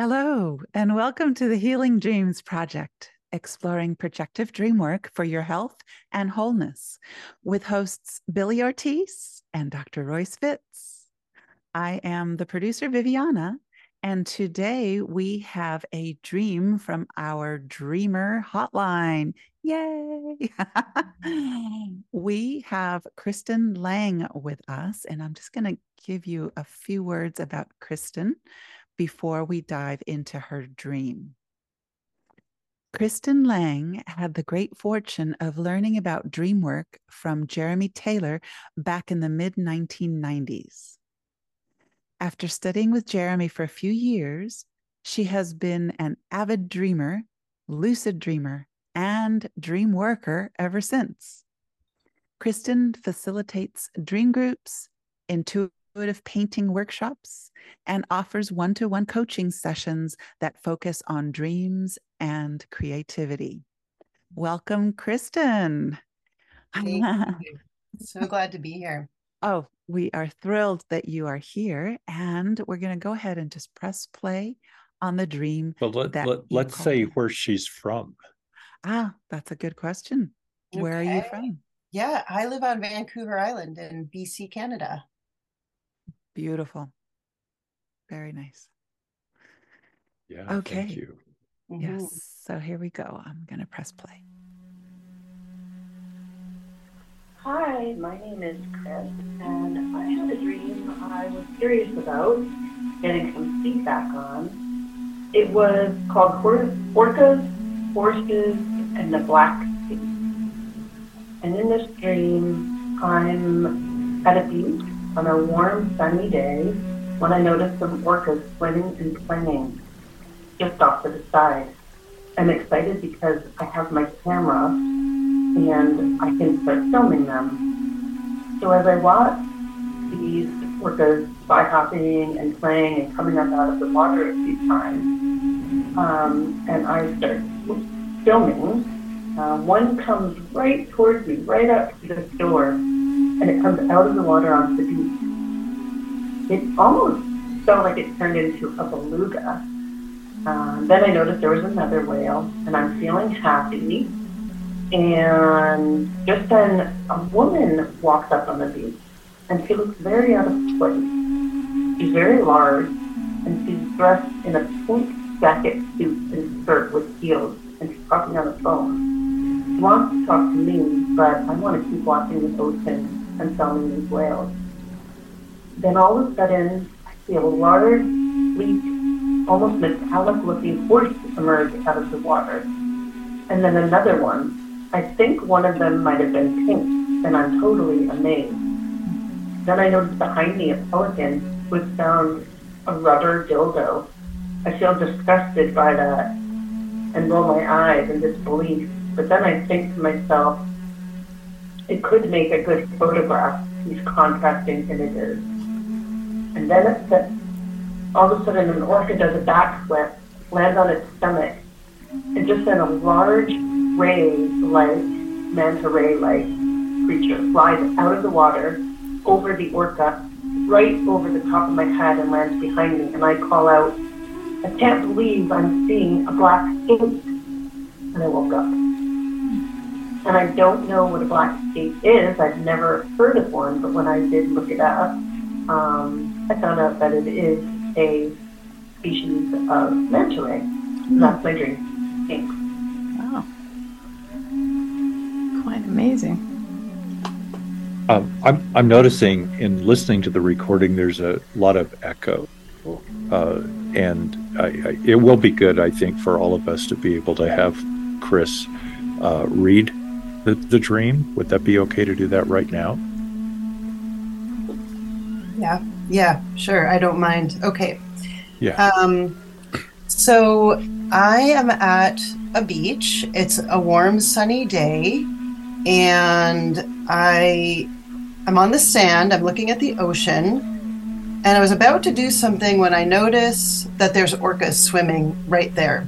Hello, and welcome to the Healing Dreams Project, exploring projective dream work for your health and wholeness, with hosts Billie Ortiz and Dr. Royce Fitts. I am the producer, Viviana, and today we have a dream from our Dreamer Hotline. Yay! we have Kristin Lang with us, and I'm just going to give you a few words about Kristin before we dive into her dream. Kristin Lang had the great fortune of learning about dream work from Jeremy Taylor back in the mid 1990s. After studying with Jeremy for a few years, she has been an avid dreamer, lucid dreamer, and dream worker ever since. Kristin facilitates dream groups, intuitive intuitive painting workshops and offers one to one coaching sessions that focus on dreams and creativity. Welcome, Kristin. so glad to be here. Oh, we are thrilled that you are here. And we're going to go ahead and just press play on the dream. But let, let, us say where she's from. Ah, that's a good question. Okay. Where are you from? Yeah, I live on Vancouver Island in BC, Canada. Beautiful. Very nice. Yeah. Okay. Thank you. Mm-hmm. Yes. So here we go. I'm going to press play. Hi, my name is Chris, and I had a dream I was curious about getting some feedback on. It was called Orcas, Horses, and the Black Sea. And in this dream, I'm at a beach on a warm, sunny day when I noticed some orcas swimming and playing just off to the side. I'm excited because I have my camera and I can start filming them. So as I watch these orcas spy hopping and playing and coming up out of the water a few times, um, and I start filming, uh, one comes right towards me, right up to the door and it comes out of the water onto the beach. It almost felt like it turned into a beluga. Uh, then I noticed there was another whale, and I'm feeling happy. And just then, a woman walks up on the beach, and she looks very out of place. She's very large, and she's dressed in a pink jacket suit and skirt with heels, and she's talking on the phone. She wants to talk to me, but I want to keep watching the ocean and filming these whales. Then all of a sudden, I see a large, sleek, almost metallic looking horse emerge out of the water. And then another one. I think one of them might have been pink, and I'm totally amazed. Then I notice behind me a pelican has found a rubber dildo. I feel disgusted by that and roll my eyes in disbelief. But then I think to myself, it could make a good photograph, these contrasting images. And then it, it's all of a sudden an orca does a backflip, lands on its stomach, and just then a large ray-like, manta ray-like creature flies out of the water over the orca, right over the top of my head and lands behind me. And I call out, I can't believe I'm seeing a black ink. And I woke up and I don't know what a black skate is. I've never heard of one, but when I did look it up, um, I found out that it is a species of manta ray. Mm. That's my dream. Thanks. Wow. Quite amazing. Um, I'm, I'm noticing in listening to the recording, there's a lot of echo. Uh, and I, I, it will be good, I think, for all of us to be able to have Chris uh, read the, the dream? Would that be okay to do that right now? Yeah, yeah, sure. I don't mind. Okay. Yeah. Um, so I am at a beach. It's a warm, sunny day, and I I'm on the sand. I'm looking at the ocean, and I was about to do something when I notice that there's orcas swimming right there,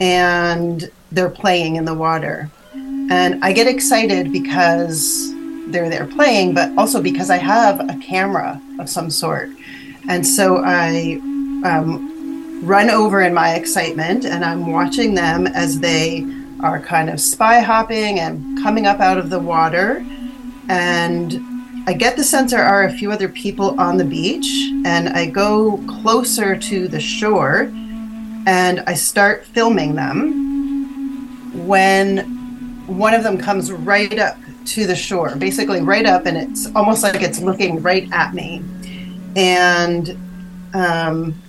and they're playing in the water. And I get excited because they're there playing, but also because I have a camera of some sort. And so I um, run over in my excitement and I'm watching them as they are kind of spy hopping and coming up out of the water. And I get the sense there are a few other people on the beach, and I go closer to the shore and I start filming them when one of them comes right up to the shore, basically right up, and it's almost like it's looking right at me. And um,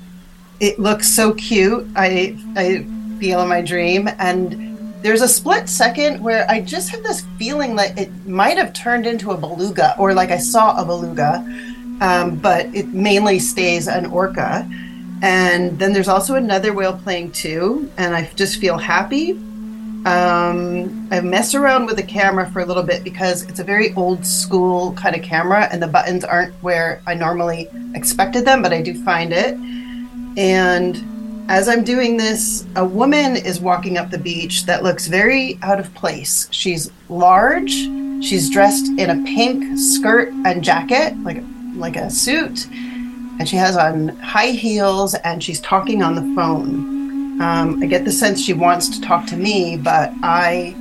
it looks so cute. I I feel in my dream, and there's a split second where I just have this feeling that it might have turned into a beluga, or like I saw a beluga, um, but it mainly stays an orca. And then there's also another whale playing too, and I just feel happy. Um, I mess around with the camera for a little bit because it's a very old school kind of camera, and the buttons aren't where I normally expected them, but I do find it. And as I'm doing this, a woman is walking up the beach that looks very out of place. She's large. She's dressed in a pink skirt and jacket, like like a suit, and she has on high heels and she's talking on the phone. Um, I get the sense she wants to talk to me, but I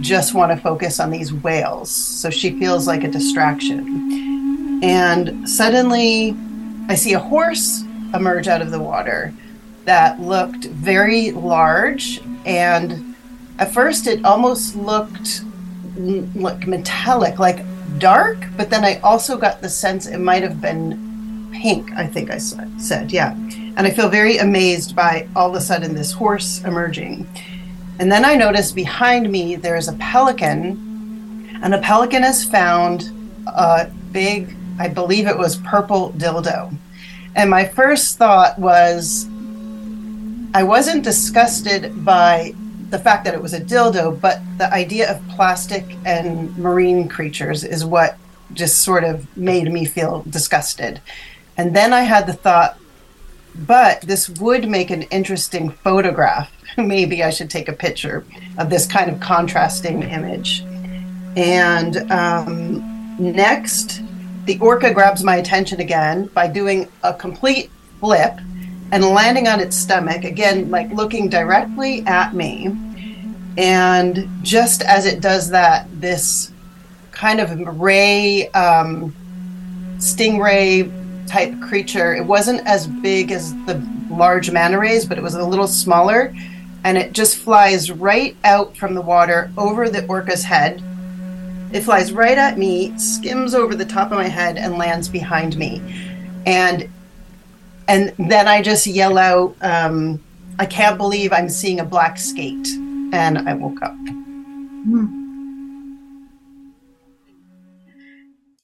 just want to focus on these whales. So she feels like a distraction. And suddenly, I see a horse emerge out of the water that looked very large and at first it almost looked like metallic like dark but then i also got the sense it might have been pink i think i said yeah and i feel very amazed by all of a sudden this horse emerging and then i notice behind me there's a pelican and a pelican has found a big i believe it was purple dildo and my first thought was I wasn't disgusted by the fact that it was a dildo, but the idea of plastic and marine creatures is what just sort of made me feel disgusted. And then I had the thought, but this would make an interesting photograph. Maybe I should take a picture of this kind of contrasting image. And um, next, the orca grabs my attention again by doing a complete flip and landing on its stomach, again, like looking directly at me. And just as it does that, this kind of ray, um, stingray type creature, it wasn't as big as the large manta rays, but it was a little smaller. And it just flies right out from the water over the orca's head. It flies right at me, skims over the top of my head, and lands behind me. And and then I just yell out, um, I can't believe I'm seeing a black skate. And I woke up.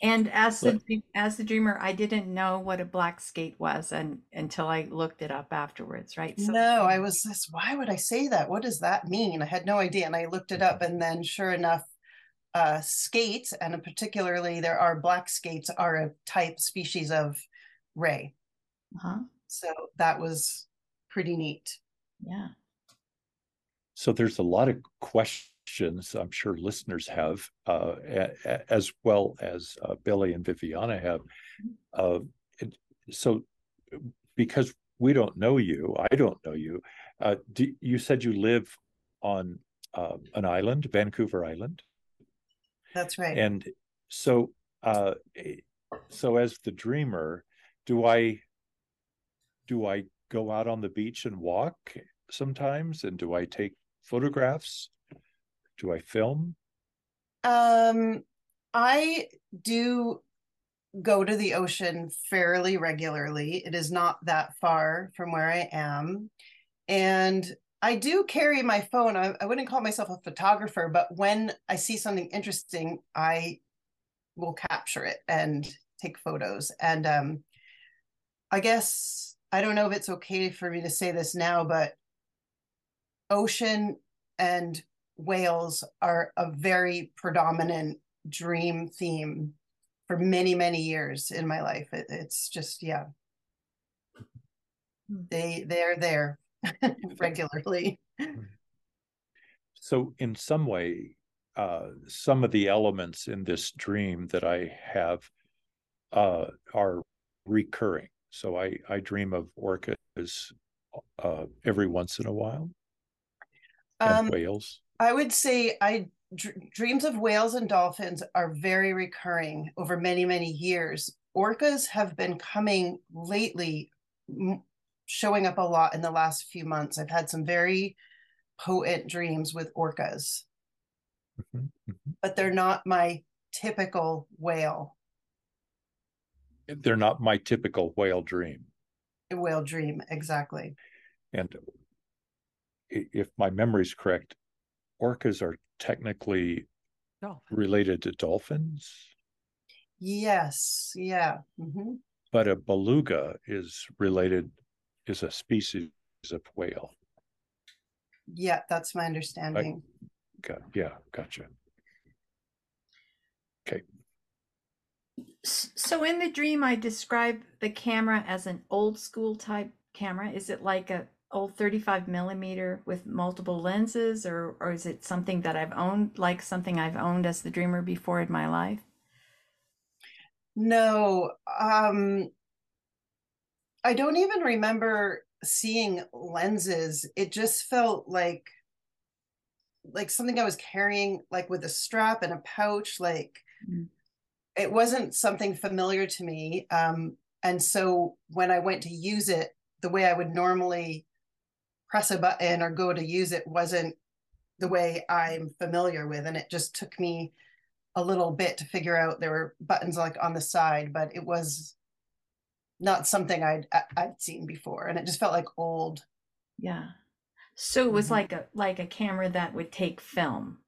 And as the as the dreamer, I didn't know what a black skate was, and until I looked it up afterwards, right? So, no, I was just, why would I say that? What does that mean? I had no idea, and I looked it up, and then sure enough, uh, skates, and particularly there are black skates, are a type species of ray. Uh-huh. So that was pretty neat. Yeah. So there's a lot of questions I'm sure listeners have, uh, a, as well as uh, Billie and Viviana have. Uh, so because we don't know you, I don't know you. Uh, do, you said you live on um, an island, Vancouver Island. That's right. And so, uh, so as the dreamer, do I do I go out on the beach and walk sometimes? And do I take photographs? Do I film? Um, I do go to the ocean fairly regularly. It is not that far from where I am. And I do carry my phone. I, I wouldn't call myself a photographer, but when I see something interesting, I will capture it and take photos. And um, I guess I don't know if it's okay for me to say this now, but ocean and whales are a very predominant dream theme for many, many years in my life. It, it's just, yeah. Hmm. They they're there regularly. So in some way, uh, some of the elements in this dream that I have uh, are recurring. So I, I dream of orcas uh, every once in a while? And Um, whales? I would say I dr- dreams of whales and dolphins are very recurring over many many years. Orcas have been coming lately, m- showing up a lot in the last few months. I've had some very potent dreams with orcas, Mhm, mhm. but they're not my typical whale They're not my typical whale dream. whale dream exactly. And if my memory is correct, orcas are technically Dolphin. related to dolphins, Yes, yeah. hmm but a beluga is related, is a species of whale. Yeah, that's my understanding. Got, yeah, gotcha. Okay. So in the dream, I describe the camera as an old school type camera. Is it like a old 35 millimeter with multiple lenses, or or is it something that I've owned, like something I've owned as the dreamer before in my life? No, um, I don't even remember seeing lenses. It just felt like like something I was carrying like with a strap and a pouch, like Mm. it wasn't something familiar to me. Um, and so when I went to use it, the way I would normally press a button or go to use it wasn't the way I'm familiar with. And it just took me a little bit to figure out there were buttons like on the side, but it was not something I'd I'd seen before, and it just felt like old. Yeah. So it was Mhm. like a like a camera that would take film.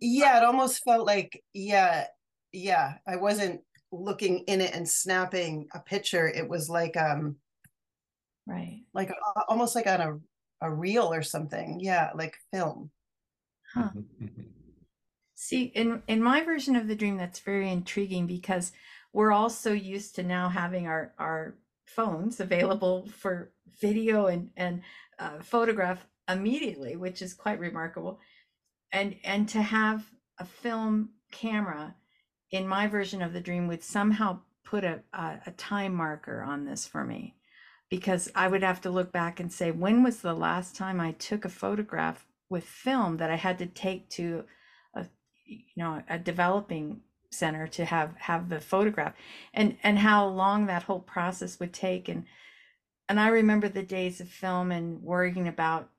Yeah, it almost felt like yeah, yeah. I wasn't looking in it and snapping a picture. It was like um Right. like almost like on a a reel or something. Yeah, like film. Huh. See, in in my version of the dream, that's very intriguing because we're all so used to now having our our phones available for video and and uh, photograph immediately, which is quite remarkable. And and to have a film camera in my version of the dream would somehow put a a, a time marker on this for me because I would have to look back and say when was the last time I took a photograph with film that I had to take to a you know a developing center to have have the photograph? And and how long that whole process would take. And and I remember the days of film and worrying about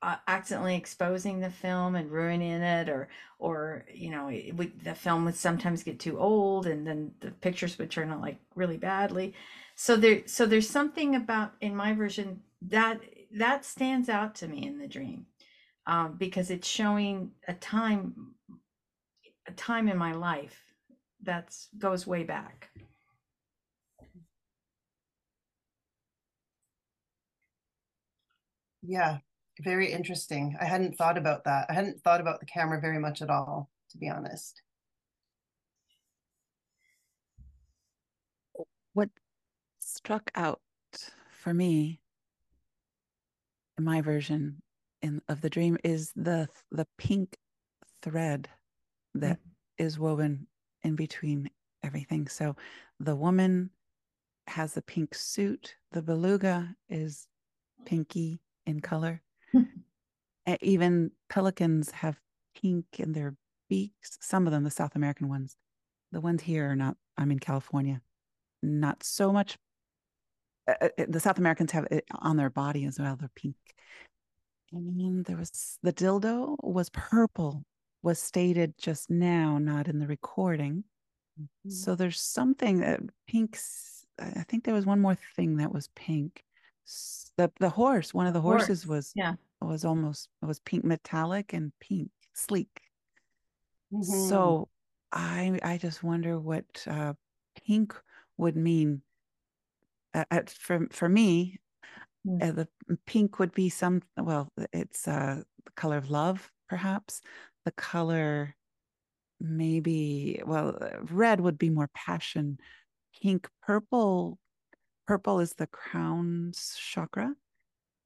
uh, accidentally exposing the film and ruining it or or you know would the film would sometimes get too old and then the pictures would turn out like really badly so there so there's something about in my version that that stands out to me in the dream um, because it's showing a time a time in my life that's goes way back Yeah, very interesting. I hadn't thought about that. I hadn't thought about the camera very much at all, to be honest. Struck out for me in my version in of the dream is the the pink thread that mm-hmm. is woven in between everything. So the woman has a pink suit, the beluga is pinky in color. Even pelicans have pink in their beaks. Some of them, the South American ones. The ones here are not, I'm in California, not so much. Uh, uh, the South Americans have it on their body as well. They're pink. And there was the dildo was purple, was stated just now, not in the recording. So there's something that pinks. I think there was one more thing that was pink. The the horse, one of the horses Horse, was yeah was almost was pink metallic and pink sleek. Mhm. So I I just wonder what uh, pink would mean. Uh, for for me, Mm. uh, the pink would be some. Well, it's uh, the color of love, perhaps. The color, maybe. Well, uh, red would be more passion. Pink, purple. Purple is the crown's chakra.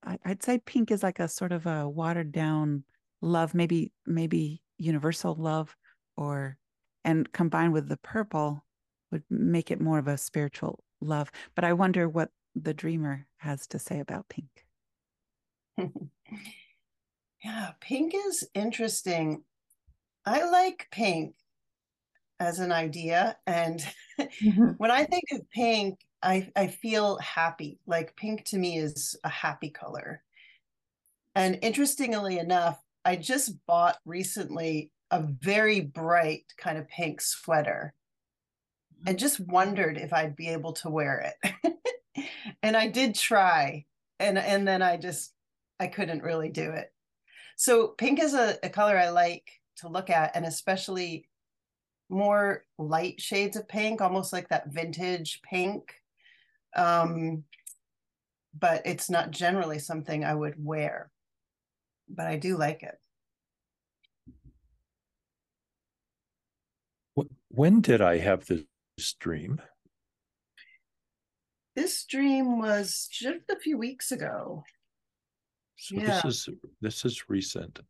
I, I'd say pink is like a sort of a watered down love, maybe maybe universal love, or and combined with the purple would make it more of a spiritual love. But I wonder what the dreamer has to say about pink. yeah, pink is interesting. I like pink as an idea. And mm-hmm. when I think of pink, I, I feel happy. Like pink to me is a happy color. And interestingly enough, I just bought recently a very bright kind of pink sweater and just wondered if I'd be able to wear it. and I did try. And and then I just I couldn't really do it. So pink is a, a color I like to look at, and especially more light shades of pink, almost like that vintage pink. Um, but it's not generally something I would wear. But I do like it. When did I have this dream? This dream was just a few weeks ago. So yeah. this is this is recent.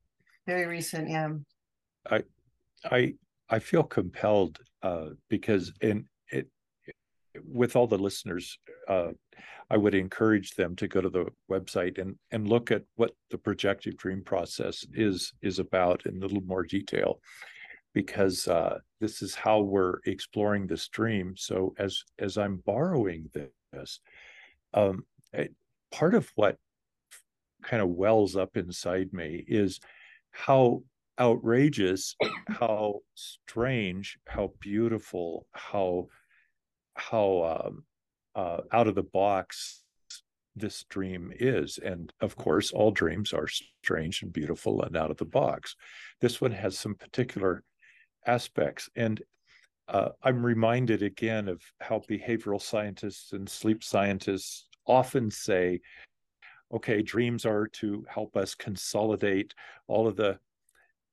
Very recent, yeah. I I I feel compelled uh, because in it with all the listeners, uh, I would encourage them to go to the website and and look at what the projective dream process is is about in a little more detail, because uh, this is how we're exploring this dream. So as as I'm borrowing this, um, it, part of what kind of wells up inside me is how outrageous, how strange, how beautiful, how how um, uh, out of the box this dream is. And of course, all dreams are strange and beautiful and out of the box. This one has some particular aspects. And uh, I'm reminded again of how behavioral scientists and sleep scientists often say, okay, dreams are to help us consolidate all of the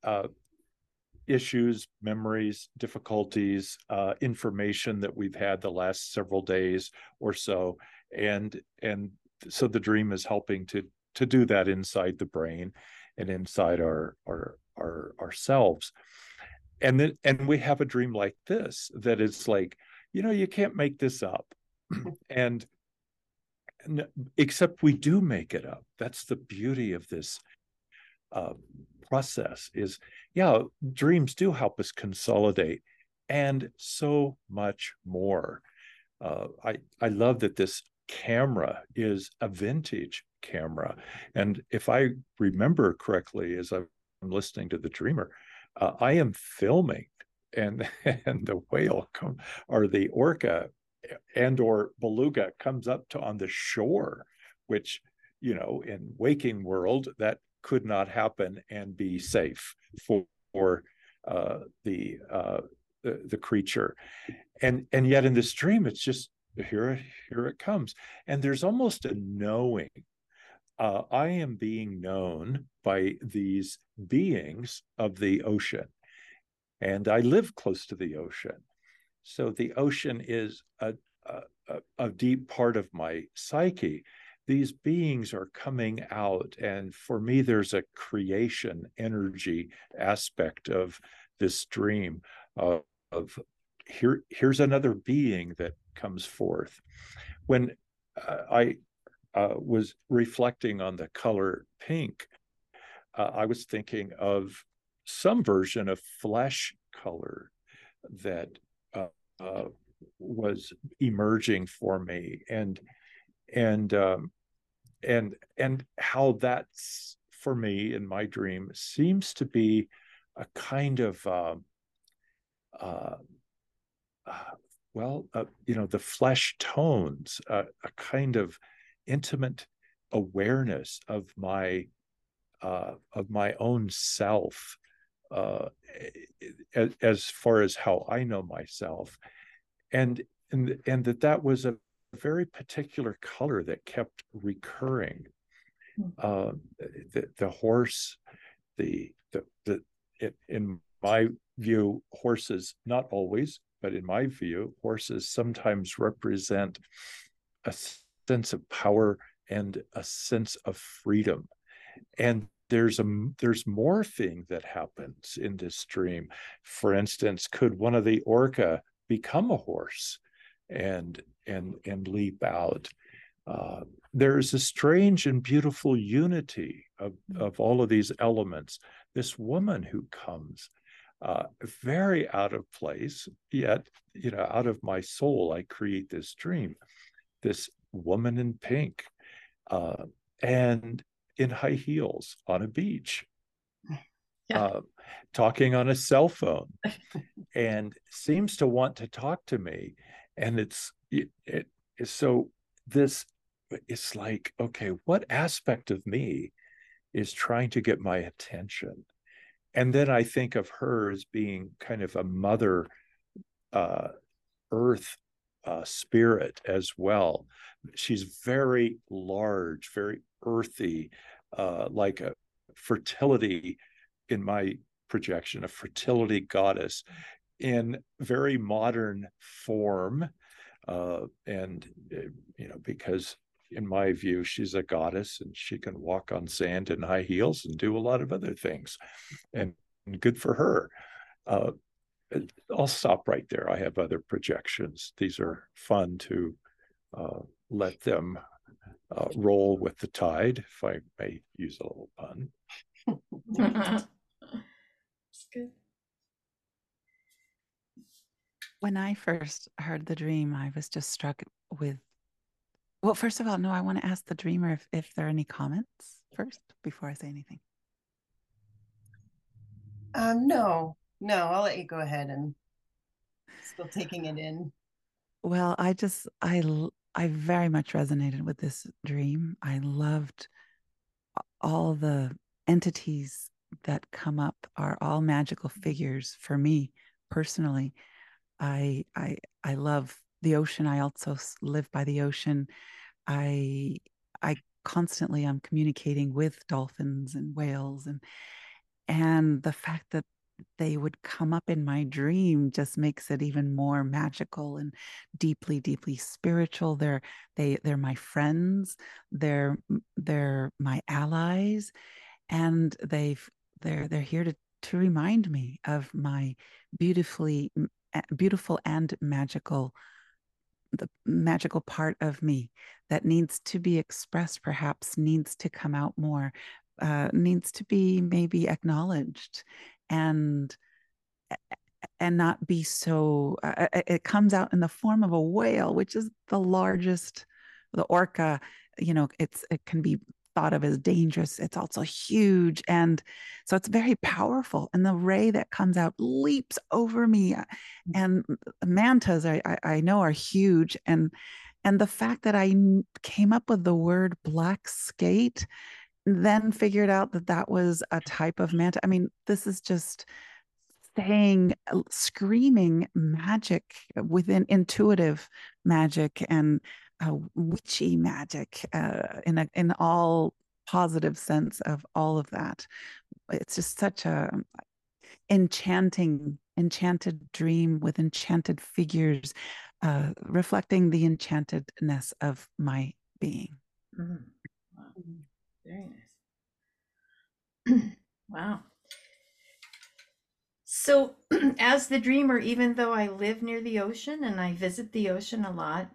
uh, issues, memories, difficulties, uh, information that we've had the last several days or so, and and so the dream is helping to to do that inside the brain and inside our our our ourselves, and then and we have a dream like this that it's like you know you can't make this up, and except we do make it up. That's the beauty of this uh, process is yeah dreams do help us consolidate and so much more. Uh, i i love that this camera is a vintage camera. And if i remember correctly as i'm listening to the dreamer uh, i am filming and and the whale come or the orca and or beluga comes up to on the shore which you know in waking world that could not happen and be safe for, for uh, the, uh, the, the creature, and and yet in this dream, it's just here here it comes, and there's almost a knowing. Uh, I am being known by these beings of the ocean, and I live close to the ocean, so the ocean is a, a, a deep part of my psyche. These beings are coming out and for me there's a creation energy aspect of this dream uh, of here here's another being that comes forth. When uh, i uh, was reflecting on the color pink uh, i was thinking of some version of flesh color that uh, uh, was emerging for me and and um, and and how that's for me in my dream seems to be a kind of um, uh, uh, well uh, you know the flesh tones a kind of intimate awareness of my uh, of my own self uh, as, as far as how I know myself and and and that that was a very particular color that kept recurring. Uh, the, the horse, the the the it, in my view, horses not always, but in my view, horses sometimes represent a sense of power and a sense of freedom, and there's a there's morphing that happens in this dream. For instance, could one of the orca become a horse? and and and leap out uh, there's a strange and beautiful unity of, of all of these elements. This woman who comes, uh, very out of place, yet, you know, out of my soul, I create this dream. This woman in pink uh, and in high heels on a beach, yeah. uh, talking on a cell phone, and seems to want to talk to me. And it's, it, it so this it's like okay what aspect of me is trying to get my attention and then i think of her as being kind of a mother uh, earth uh, spirit as well. She's very large very earthy uh, like a fertility in my projection a fertility goddess in very modern form uh, and uh, you know because in my view she's a goddess and she can walk on sand in high heels and do a lot of other things and, and good for her. Uh, i'll stop right there i have other projections these are fun to uh, let them uh, roll with the tide if i may use a little pun That's good when I first heard the dream, I was just struck with. Well, first of all, no, I want to ask the dreamer if, if there are any comments first before I say anything. Um, no, no, I'll let you go ahead and still taking it in. Well, I just, I, I very much resonated with this dream. I loved all the entities that come up are all magical mm-hmm. figures for me personally I I I love the ocean. I also live by the ocean. I I constantly am communicating with dolphins and whales and and the fact that they would come up in my dream just makes it even more magical and deeply deeply spiritual. They're they they're my friends. They're they're my allies. And they've they're they're here to to remind me of my beautifully beautiful and magical the magical part of me that needs to be expressed perhaps needs to come out more uh, needs to be maybe acknowledged and and not be so uh, it comes out in the form of a whale which is the largest the orca you know it's it can be thought of as dangerous, it's also huge. And so it's very powerful. And the ray that comes out leaps over me. Uh, and mantas, I, I, I know, are huge. And and the fact that I came up with the word black skate, then figured out that that was a type of manta. I mean, this is just saying, uh, screaming magic within intuitive magic and uh, witchy magic uh, in a, in all positive sense of all of that. It's just such a enchanting, enchanted dream with enchanted figures, uh, reflecting the enchantedness of my being. Mm-hmm. Very nice. wow. So, as the dreamer, even though I live near the ocean and I visit the ocean a lot,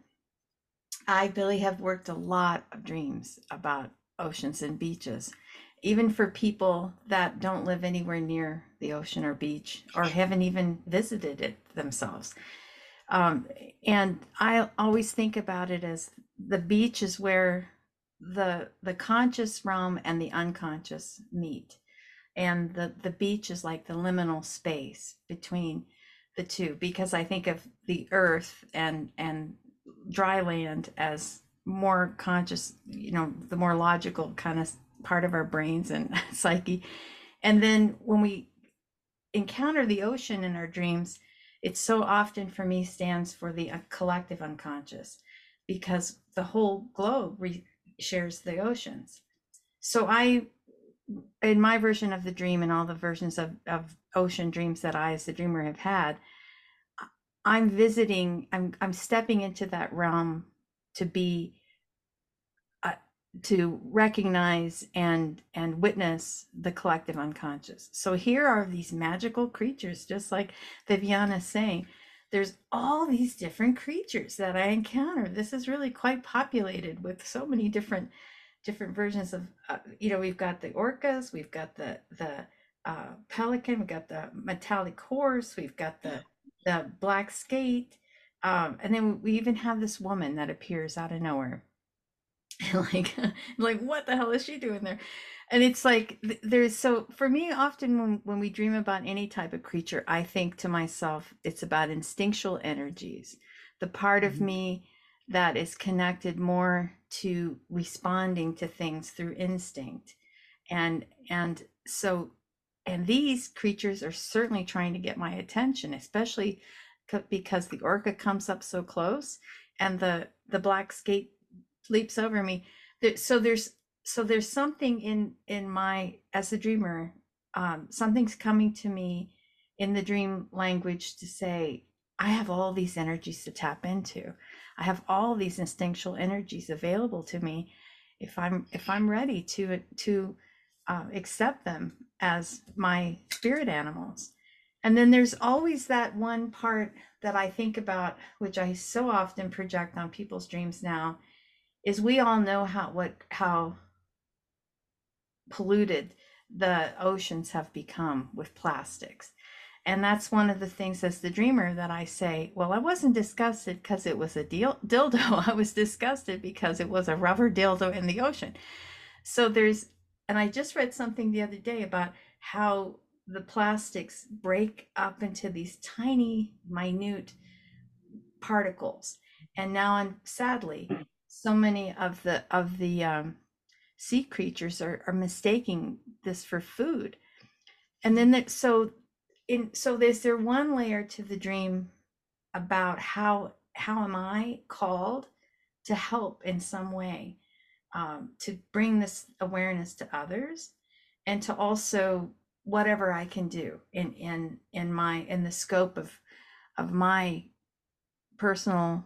I, Billie, have worked a lot of dreams about oceans and beaches, even for people that don't live anywhere near the ocean or beach or haven't even visited it themselves. Um, and I always think about it as the beach is where the the conscious realm and the unconscious meet and the the beach is like the liminal space between the two because i think of the earth and and dry land as more conscious, you know, the more logical kind of part of our brains and psyche. And then when we encounter the ocean in our dreams, it so often for me stands for the uh, collective unconscious because the whole globe re- shares the oceans. So I, in my version of the dream and all the versions of, of ocean dreams that I as the dreamer have had, I'm visiting, I'm I'm stepping into that realm to be uh, to recognize and and witness the collective unconscious. So here are these magical creatures, just like Viviana saying, there's all these different creatures that I encounter. This is really quite populated with so many different different versions of uh, you know we've got the orcas, we've got the the uh, pelican, we've got the metallic horse, we've got the the black skate, um, and then we even have this woman that appears out of nowhere. like like what the hell is she doing there? And it's like there's so for me often when, when we dream about any type of creature i think to myself it's about instinctual energies. The part mm-hmm. of me that is connected more to responding to things through instinct. And and so and these creatures are certainly trying to get my attention especially because the orca comes up so close and the the black skate leaps over me. So there's so there's something in in my as a dreamer um, something's coming to me in the dream language to say i have all these energies to tap into. I have all these instinctual energies available to me if i'm if i'm ready to to uh, accept them as my spirit animals. And then there's always that one part that i think about which i so often project on people's dreams now is we all know how what how polluted the oceans have become with plastics. And that's one of the things as the dreamer that I say, well, I wasn't disgusted because it was a deal, dildo. I was disgusted because it was a rubber dildo in the ocean. So there's, and I just read something the other day about how the plastics break up into these tiny, minute particles. And now, and sadly, so many of the of the um, sea creatures are, are mistaking this for food. And then that so in so there's there one layer to the dream about how how am i called to help in some way um, to bring this awareness to others and to also whatever i can do in in in my in the scope of of my personal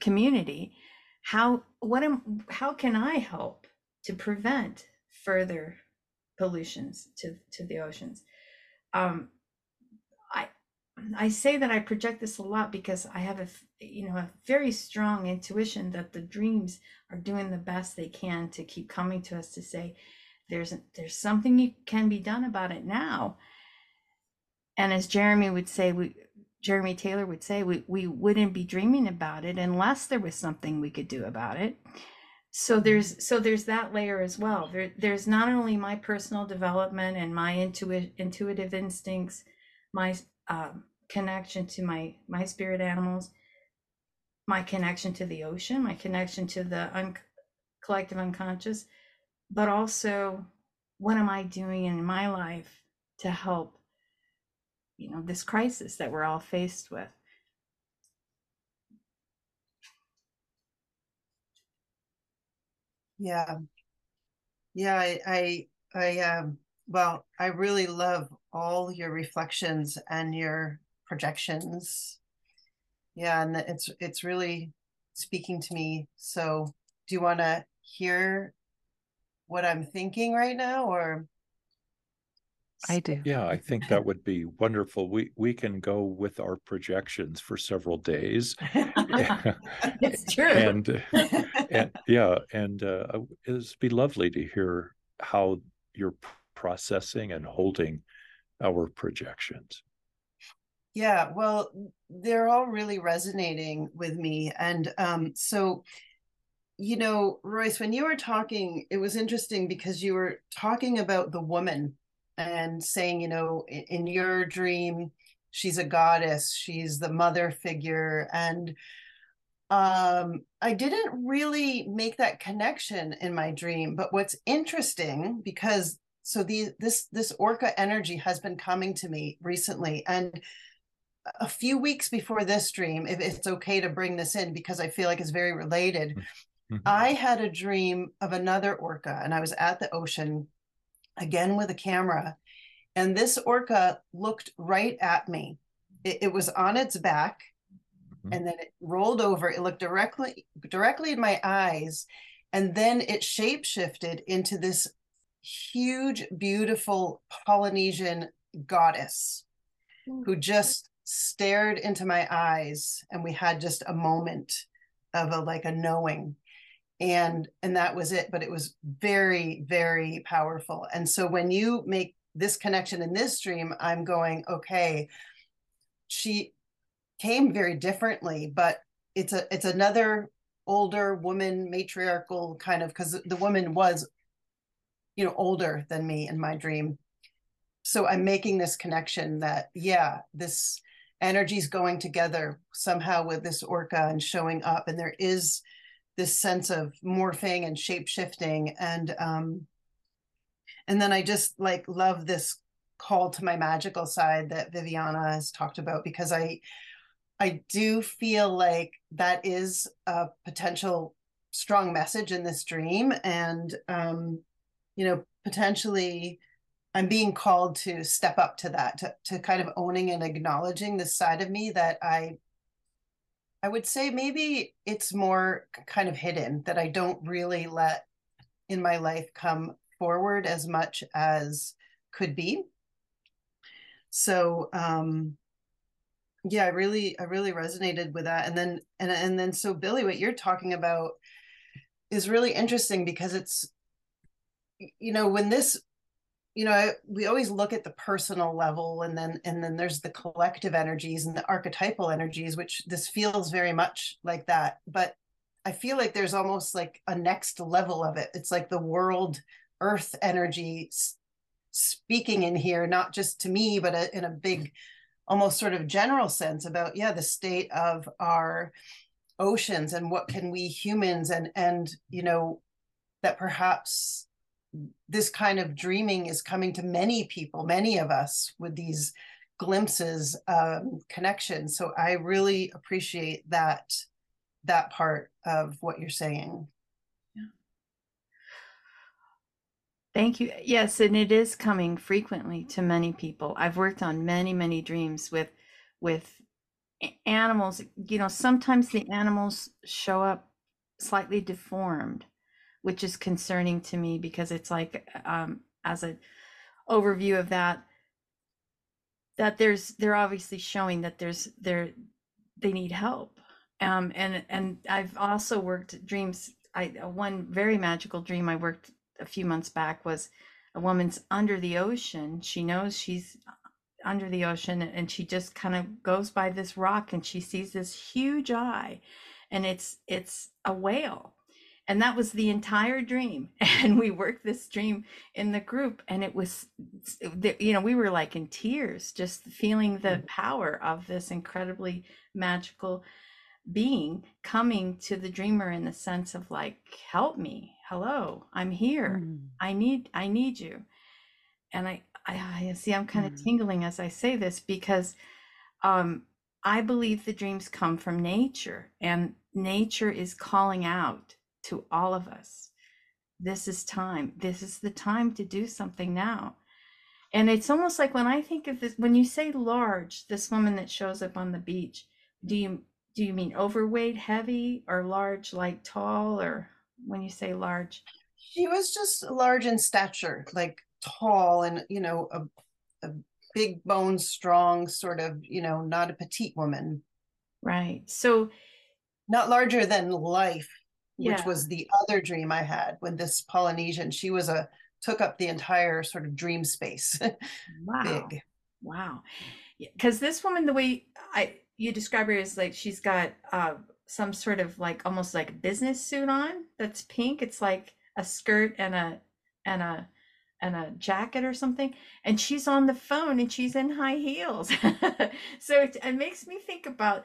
community how what am how can i help to prevent further pollutions to, to the oceans. Um, I I say that I project this a lot because I have a you know a very strong intuition that the dreams are doing the best they can to keep coming to us to say there's there's something you can be done about it now. And as Jeremy would say, we Jeremy Taylor would say, we, we wouldn't be dreaming about it unless there was something we could do about it so there's so there's that layer as well. There, there's not only my personal development and my intuitive intuitive instincts my um, connection to my my spirit animals my connection to the ocean my connection to the un- collective unconscious but also what am i doing in my life to help you know this crisis that we're all faced with Yeah. Yeah, I, I, I, um, well, I really love all your reflections and your projections. Yeah, and it's it's really speaking to me. So, do you want to hear what I'm thinking right now, or? I do. Yeah, I think that would be wonderful. We we can go with our projections for several days. it's true. And, and yeah, and uh, it'd be lovely to hear how you're processing and holding our projections. Yeah, well, they're all really resonating with me, and um, so you know, Royce, when you were talking, it was interesting because you were talking about the woman and saying, you know, in, in your dream, she's a goddess, she's the mother figure. And um, I didn't really make that connection in my dream. But what's interesting, because so the this this orca energy has been coming to me recently and a few weeks before this dream if it's okay to bring this in because i feel like it's very related mm-hmm. i had a dream of another orca and i was at the ocean again with a camera. And this orca looked right at me. It, it was on its back mm-hmm. and then it rolled over. It looked directly directly in my eyes. And then it shape shifted into this huge, beautiful Polynesian goddess mm-hmm. who just stared into my eyes and we had just a moment of a like a knowing and and that was it but it was very very powerful and so when you make this connection in this dream i'm going okay she came very differently but it's a it's another older woman matriarchal kind of because the woman was you know older than me in my dream. So i'm making this connection that yeah this energy is going together somehow with this orca and showing up and there is this sense of morphing and shape shifting and um and then i just like love this call to my magical side that viviana has talked about because i i do feel like that is a potential strong message in this dream and um you know potentially i'm being called to step up to that to, to kind of owning and acknowledging this side of me that i I would say maybe it's more kind of hidden that I don't really let in my life come forward as much as could be. So um yeah, I really I really resonated with that. And then and and then so Billie, what you're talking about is really interesting because it's you know when this you know we always look at the personal level and then and then there's the collective energies and the archetypal energies which this feels very much like that but i feel like there's almost like a next level of it it's like the world earth energy speaking in here not just to me but a, in a big almost sort of general sense about yeah the state of our oceans and what can we humans and and you know that perhaps this kind of dreaming is coming to many people, many of us with these glimpses um, connections. So I really appreciate that that part of what you're saying. Yeah. Thank you. Yes, and it is coming frequently to many people. I've worked on many, many dreams with with animals. You know, sometimes the animals show up slightly deformed which is concerning to me because it's like um, as an overview of that that there's they're obviously showing that there's they're they need help um, and and i've also worked dreams i one very magical dream i worked a few months back was a woman's under the ocean. She knows she's under the ocean and she just kind of goes by this rock and she sees this huge eye and it's it's a whale. And that was the entire dream. And we worked this dream in the group and it was you know we were like in tears just feeling the mm. power of this incredibly magical being coming to the dreamer in the sense of like help me hello i'm here mm. i need i need you and i i, I see i'm kind mm. of tingling as i say this because um i believe the dreams come from nature and nature is calling out to all of us. This is time. This is the time to do something now. And it's almost like when I think of this, when you say large, this woman that shows up on the beach, do you do you mean overweight, heavy, or large, like tall, or when you say large? She was just large in stature, like tall, and you know, a, a big bone, strong, sort of, you know, not a petite woman. Right. So, not larger than life, yeah. which was the other dream I had when this Polynesian, she was a took up the entire sort of dream space. wow. Big. Wow. Because this woman, the way I you describe her is like she's got uh, some sort of like almost like business suit on that's pink. It's like a skirt and a and a and a jacket or something. And she's on the phone and she's in high heels. So it, it makes me think about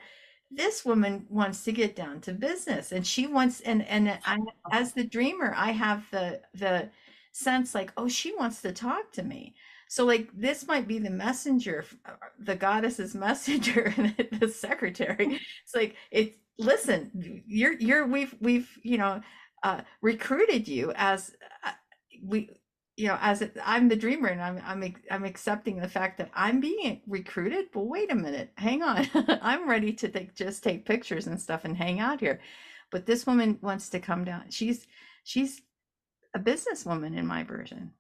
this woman wants to get down to business and she wants and and I, as the dreamer i have the the sense like oh she wants to talk to me. So like this might be the messenger uh, the goddess's messenger the secretary. It's like it's listen you're you're we've we've you know uh recruited you as uh, we you know, as I'm the dreamer and I'm I'm I'm accepting the fact that I'm being recruited. But wait a minute, hang on, I'm ready to take, just take pictures and stuff and hang out here. But this woman wants to come down. She's she's a businesswoman in my version.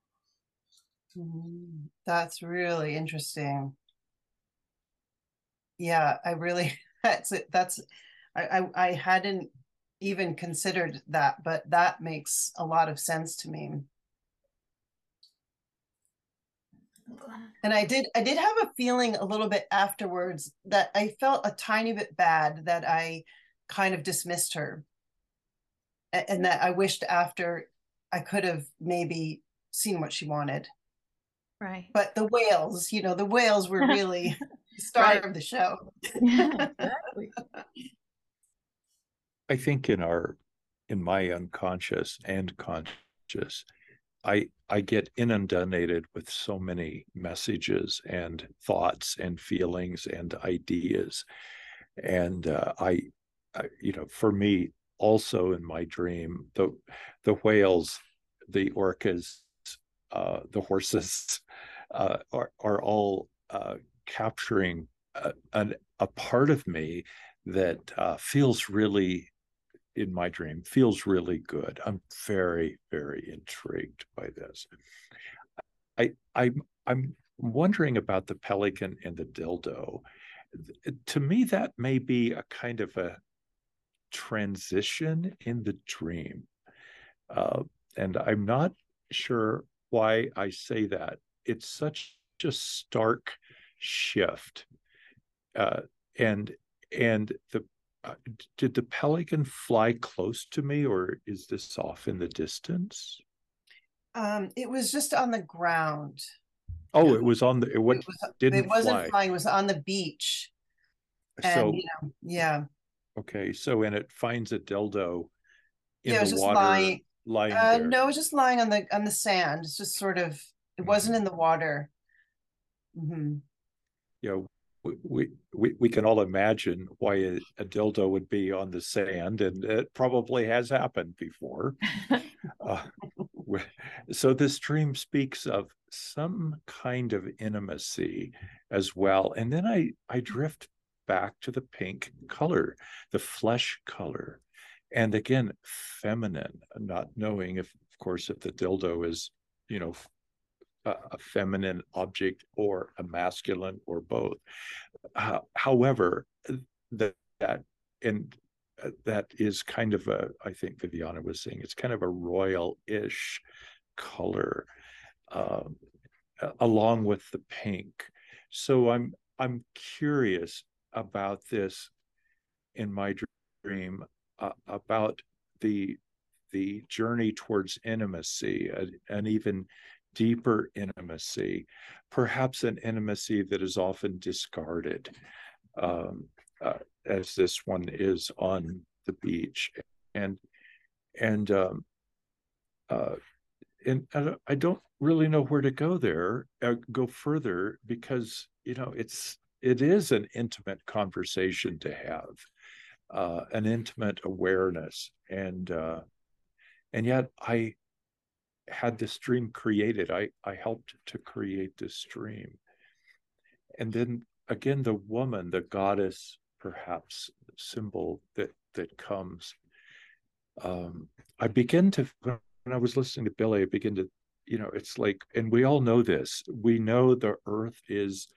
Mm, that's really interesting. yeah, I really that's it. That's I, I I hadn't even considered that, but that makes a lot of sense to me. And I did I did have a feeling a little bit afterwards that I felt a tiny bit bad that I kind of dismissed her. And that I wished after I could have maybe seen what she wanted. Right. But the whales, you know, the whales were really the star right. of the show. yeah, exactly. I think in our in my unconscious and conscious, I I get inundated with so many messages and thoughts and feelings and ideas, and uh, I, I, you know, for me also in my dream, the the whales, the orcas, uh, the horses, uh, are are all uh, capturing a, an, a part of me that uh, feels really in my dream feels really good. I'm very, very intrigued by this. I, I, I'm wondering about the pelican and the dildo. To me, that may be a kind of a transition in the dream. Uh, and I'm not sure why I say that. It's such a stark shift. Uh, and and the uh, did the pelican fly close to me or is this off in the distance? Um it was just on the ground. Oh it was on the it, what, it, was, didn't it wasn't fly. flying it was on the beach. And, so you know, yeah. Okay so and it finds a dildo in yeah, it was just water lying, lying uh, no it was just lying on the on the sand. It's just sort of it wasn't mm-hmm. in the water. Mm-hmm. yeah we, we, we can all imagine why a, a, dildo would be on the sand, and it probably has happened before. uh, so this dream speaks of some kind of intimacy as well, and then I I drift back to the pink color, the flesh color, and again feminine, not knowing if, of course, if the dildo is you know a feminine object or a masculine or both. Uh, however, that, that and uh, that is kind of a, I think Viviana was saying, it's kind of a royal-ish color, um, along with the pink. So I'm I'm curious about this in my dream uh, about the the journey towards intimacy and, and even deeper intimacy, perhaps an intimacy that is often discarded, um, uh, as this one is on the beach, and and um, uh, and I don't really know where to go there, uh, go further because you know it's it is an intimate conversation to have, uh, an intimate awareness, and uh, and yet I had this dream created. I, I helped to create this dream. And then again, the woman, the goddess, perhaps symbol that that comes. Um, I begin to when I was listening to Billie, I begin to, you know, it's like, and we all know this. We know the earth is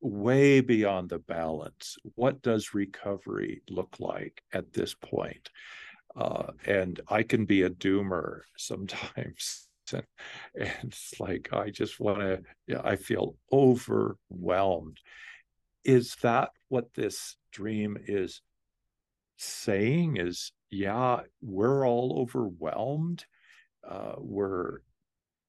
way beyond the balance. What does recovery look like at this point? Uh, and I can be a doomer sometimes. and, and it's like, I just want to, yeah, I feel overwhelmed. Is that what this dream is saying? Is, yeah, we're all overwhelmed. Uh, we're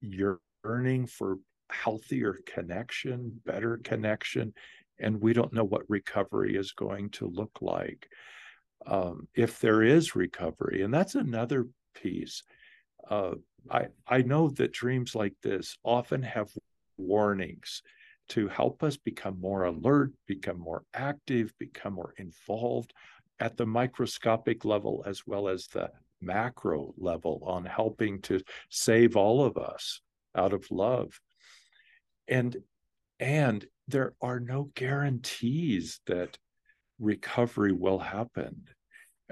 yearning for healthier connection, better connection, and we don't know what recovery is going to look like um, if there is recovery. And that's another piece. Uh, I, I know that dreams like this often have warnings to help us become more alert, become more active, become more involved at the microscopic level as well as the macro level on helping to save all of us out of love. And and there are no guarantees that recovery will happen.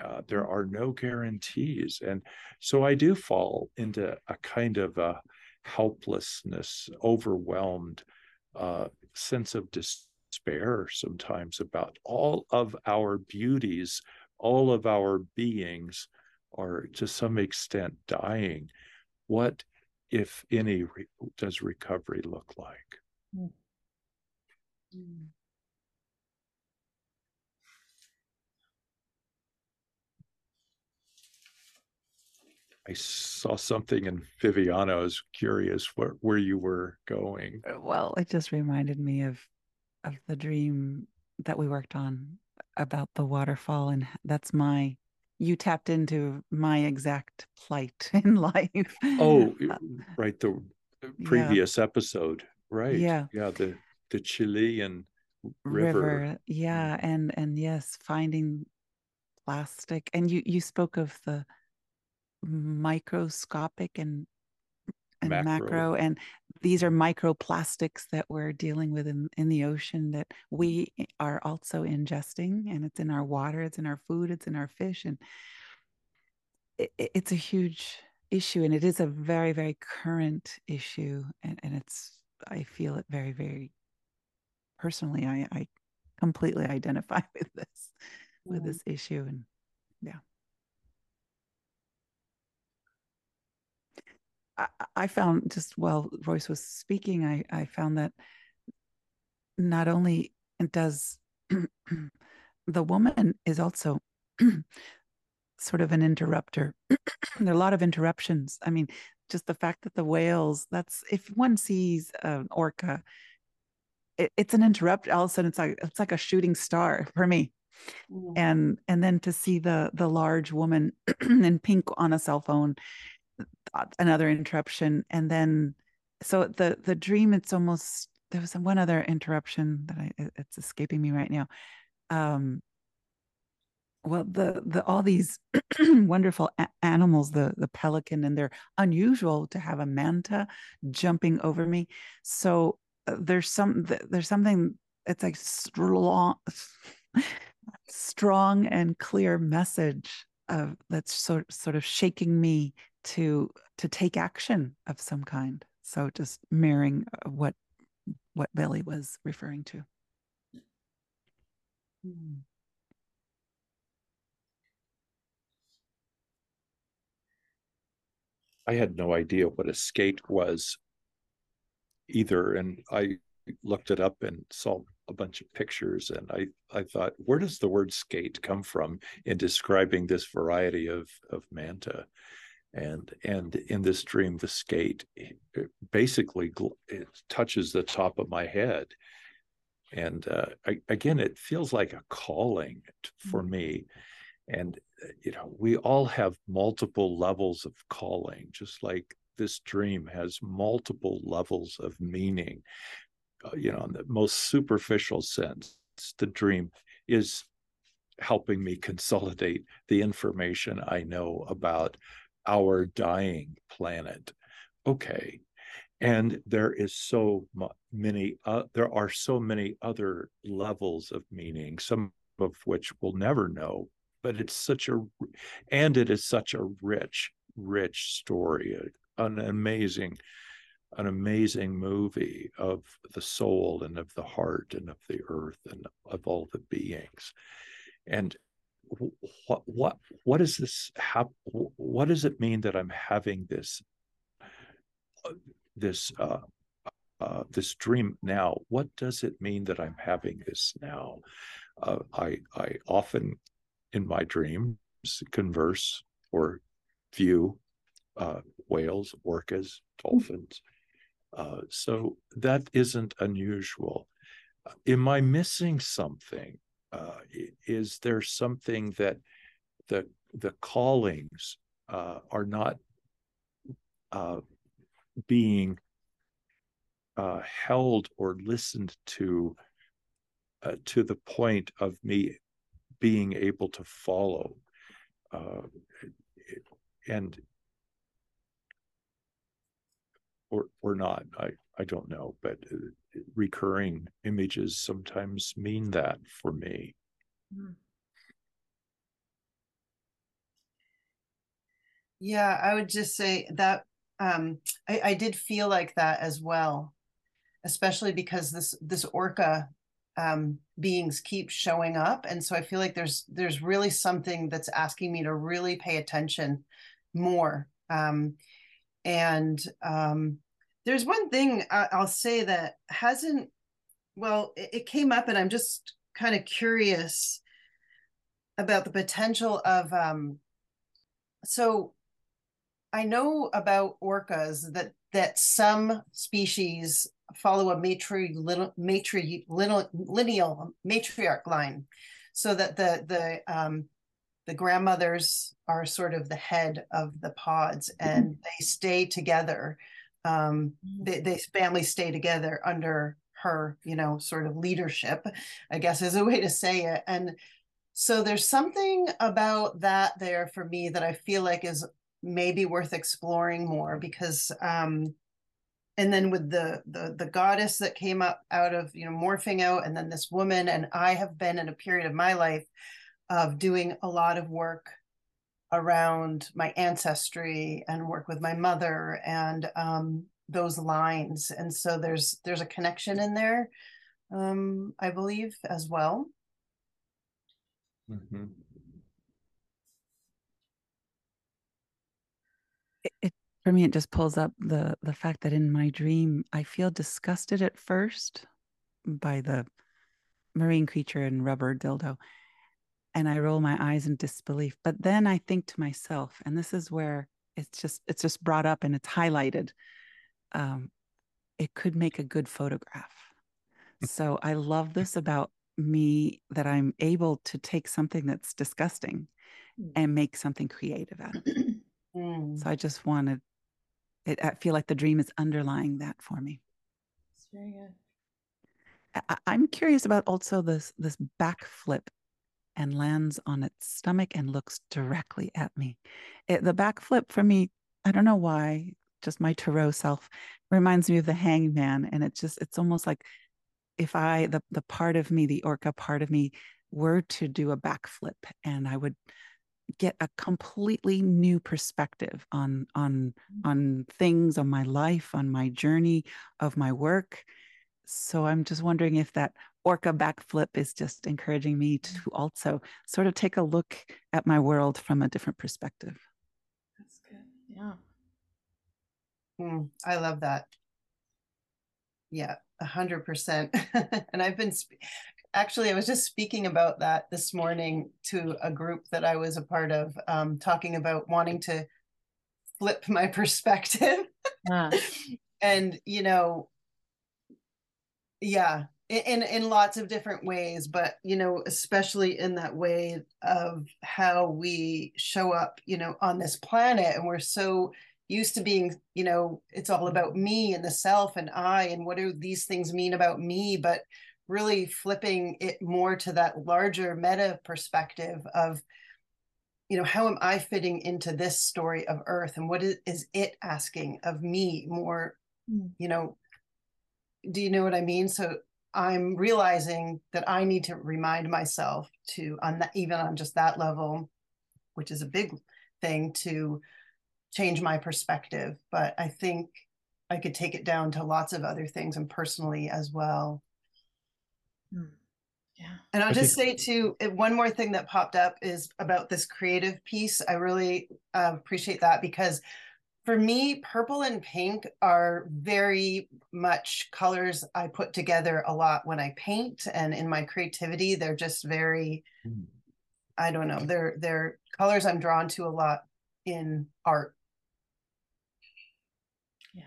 Uh, there are no guarantees. And so I do fall into a kind of a helplessness, overwhelmed uh, sense of despair sometimes about all of our beauties, all of our beings are to some extent dying. What, if any, re- does recovery look like? Mm. Mm. I saw something in Viviana. I was curious where, where you were going. Uh, well, it just reminded me of of the dream that we worked on about the waterfall, and that's my you tapped into my exact plight in life. Oh, uh, right, the previous yeah. episode, right? Yeah, yeah, the the Chilean river. river. Yeah, and and yes, finding plastic, and you you spoke of the microscopic and and macro. macro. and these are microplastics that we're dealing with in, in the ocean that we are also ingesting and it's in our water it's in our food it's in our fish and it, it's a huge issue and it is a very very current issue and, and it's i feel it very very personally i i completely identify with this with mm. this issue and yeah I, I found just while Royce was speaking, I, I found that not only does the woman is also sort of an interrupter. there are a lot of interruptions. I mean, just the fact that the whales, that's if one sees an orca, it, it's an interrupt. All of a sudden it's like it's like a shooting star for me. Mm. And and then to see the the large woman in pink on a cell phone another interruption and then so the the dream it's almost there was one other interruption that I it's escaping me right now. Um well the the all these wonderful a- animals the the pelican and they're unusual to have a manta jumping over me. So uh, there's some there's something it's like strong strong and clear message of that's sort sort of shaking me to to take action of some kind. So just mirroring uh, what what Billie was referring to. Hmm. I had no idea what a skate was either and I looked it up and saw a bunch of pictures and I, I thought where does the word skate come from in describing this variety of, of manta and and in this dream the skate basically it touches the top of my head. And uh, I, again it feels like a calling for mm-hmm. me. And uh, you know we all have multiple levels of calling just like this dream has multiple levels of meaning. Uh, you know in the most superficial sense the dream is helping me consolidate the information i know about our dying planet. Okay. And there is so many, uh, there are so many other levels of meaning, some of which we'll never know, but it's such a, and it is such a rich, rich story, an amazing, an amazing movie of the soul and of the heart and of the earth and of all the beings. And what what what does this have what does it mean that i'm having this uh, this uh, uh, this dream now? What does it mean that i'm having this now? Uh, i i often in my dreams converse or view uh, whales orcas dolphins. Uh, so that isn't unusual. Am i missing something uh, is there something that the the callings uh, are not uh, being uh, held or listened to uh, to the point of me being able to follow uh, and or or not? I i don't know but recurring images sometimes mean that for me. Hmm. Yeah, I would just say that um, I, I did feel like that as well, especially because this this orca um, beings keep showing up, and so I feel like there's there's really something that's asking me to really pay attention more. Um, and um, there's one thing I, will say that hasn't well, it, came up, and I'm just kind of curious about the potential of um, so I know about orcas that that some species follow a matri, little, matri, little, lineal matriarch line, so that the the um, the grandmothers are sort of the head of the pods, and mm-hmm. they stay together. Um, mm-hmm. they, they families stay together under her, you know, sort of leadership. I guess is a way to say it, and so there's something about that there for me that I feel like is maybe worth exploring more because um and then with the the the goddess that came up out of you know morphing out and then this woman and I have been in a period of my life of doing a lot of work around my ancestry and work with my mother and um those lines. And so there's there's a connection in there um I believe as well. Mm-hmm. it, for me it just pulls up the the fact that in my dream i feel disgusted at first by the marine creature and rubber dildo and i roll my eyes in disbelief but then i think to myself and this is where it's just it's just brought up and it's highlighted um, it could make a good photograph so i love this about me that i'm able to take something that's disgusting hmm. and make something creative out of it Mm. So I just wanted it. I feel like the dream is underlying that for me. It's very good. I, am curious about also this this backflip and lands on its stomach and looks directly at me. It, the backflip for me, I don't know why, just my tarot self reminds me of the hangman. And it just, it's almost like if I, the, the part of me, the orca part of me, were to do a backflip and I would get a completely new perspective on on mm. on things on my life on my journey of my work so i'm just wondering if that orca backflip is just encouraging me to also sort of take a look at my world from a different perspective. That's good yeah. Mm, i love that. Yeah a hundred percent. And i've been sp- actually, I was just speaking about that this morning to a group that I was a part of, um, talking about wanting to flip my perspective. Ah. and, you know, yeah, in in lots of different ways but you know especially in that way of how we show up you know on this planet. And we're so used to being you know it's all about me and the self and i and what do these things mean about me? But really flipping it more to that larger meta perspective of you know how am i fitting into this story of earth? And what is, is it asking of me more mm. you know? Do you know what i mean? So i'm realizing that i need to remind myself to on that even on just that level which is a big thing to change my perspective but i think i could take it down to lots of other things and personally as well Hmm. Yeah. And I'll I just think- say too, one more thing that popped up is about this creative piece. I really uh, appreciate that because for me, purple and pink are very much colors I put together a lot when I paint and in my creativity. They're just very, mm. I don't know, they're they're colors I'm drawn to a lot in art. Yeah.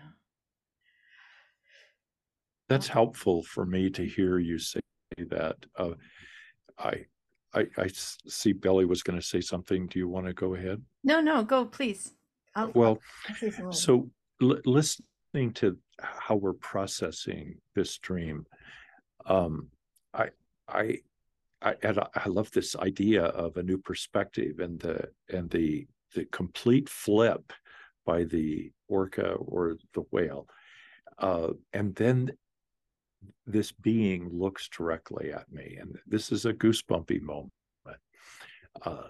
That's helpful for me to hear you say that. Uh, I, I, I see Billie was going to say something. Do you want to go ahead? No, no, go please. Well, so l- listening to how we're processing this dream, um, I, I, I, I love this idea of a new perspective and the and the the complete flip by the orca or the whale, uh, and then this being looks directly at me and this is a goosebumpy moment uh,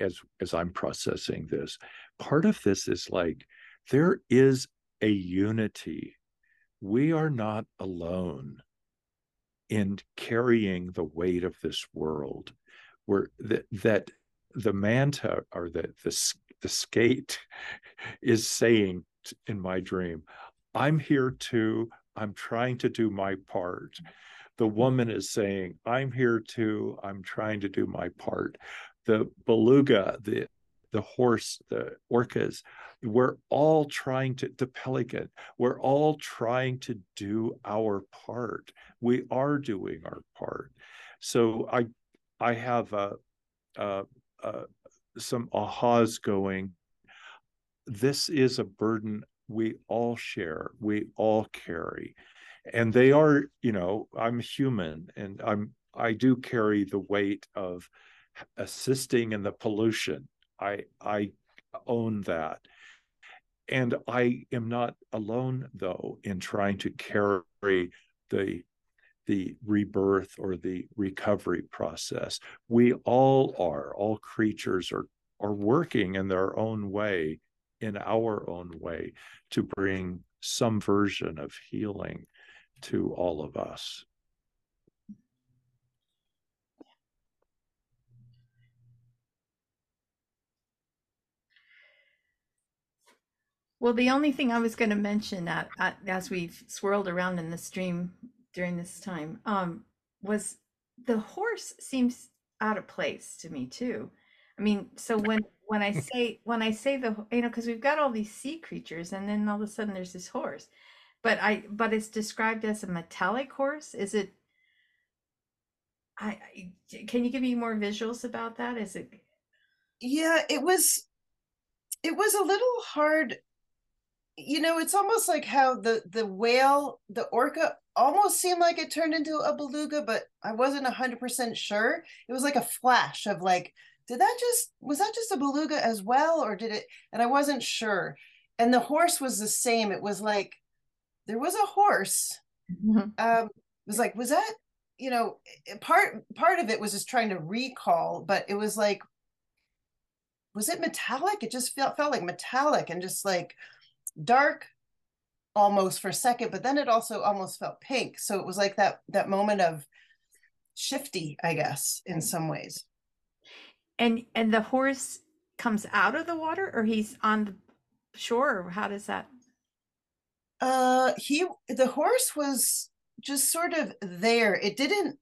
as as i'm processing this part of this is like there is a unity. We are not alone in carrying the weight of this world where that that the manta or the the, the skate is saying in my dream i'm here too i'm trying to do my part. The woman is saying i'm here too i'm trying to do my part. The beluga the the horse the orcas we're all trying to the pelican we're all trying to do our part. We are doing our part. So i i have a, a, a some ahas going. This is a burden we all share we all carry. And they are you know i'm human and i'm i do carry the weight of assisting in the pollution i i own that. And i am not alone though in trying to carry the the rebirth or the recovery process. We all are. All creatures are are working in their own way in our own way to bring some version of healing to all of us. Well, the only thing I was going to mention that uh, as we've swirled around in the stream during this time um, was the horse seems out of place to me too. I mean, so when when I say when I say the you know because we've got all these sea creatures and then all of a sudden there's this horse but I but it's described as a metallic horse. Is it? I, I can you give me more visuals about that? Is it? Yeah, it was. It was a little hard. You know, it's almost like how the the whale, the orca, almost seemed like it turned into a beluga, but I wasn't hundred percent sure. It was like a flash of like, did that just was that just a beluga as well, or did it? And I wasn't sure. And the horse was the same. It was like there was a horse. Mm-hmm. Um, it was like, was that, you know, part part of it was just trying to recall, but it was like, was it metallic? It just felt felt like metallic and just like dark almost for a second, but then it also almost felt pink. So it was like that that moment of shifty, I guess, in some ways. And and the horse comes out of the water or he's on the shore how does that uh, he the horse was just sort of there. It didn't